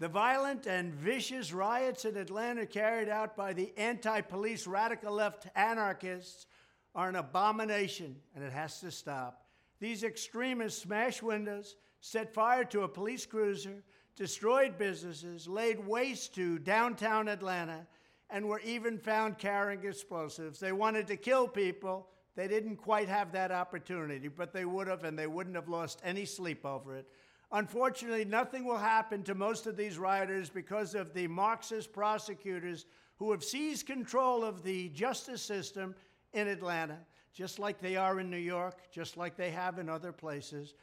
The violent and vicious riots in Atlanta carried out by the anti police radical left anarchists are an abomination and it has to stop. These extremists smashed windows, set fire to a police cruiser, destroyed businesses, laid waste to downtown Atlanta, and were even found carrying explosives. They wanted to kill people. They didn't quite have that opportunity, but they would have, and they wouldn't have lost any sleep over it. Unfortunately, nothing will happen to most of these rioters because of the Marxist prosecutors who have seized control of the justice system in Atlanta, just like they are in New York, just like they have in other places.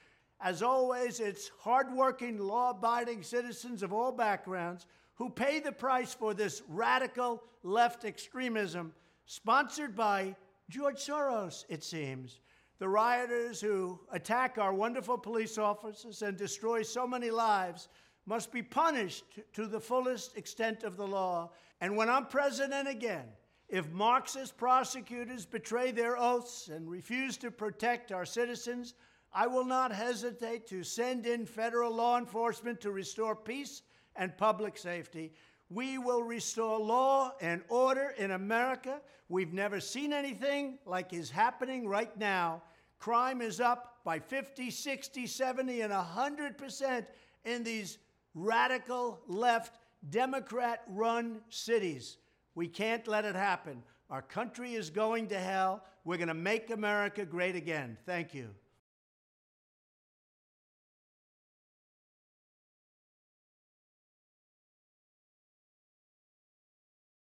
As always, it's hardworking, law abiding citizens of all backgrounds who pay the price for this radical left extremism, sponsored by George Soros, it seems. The rioters who attack our wonderful police officers and destroy so many lives must be punished to the fullest extent of the law. And when I'm president again, if Marxist prosecutors betray their oaths and refuse to protect our citizens, I will not hesitate to send in federal law enforcement to restore peace and public safety. We will restore law and order in America. We've never seen anything like is happening right now. Crime is up by 50, 60, 70, and 100% in these radical left, Democrat run cities. We can't let it happen. Our country is going to hell. We're going to make America great again. Thank you.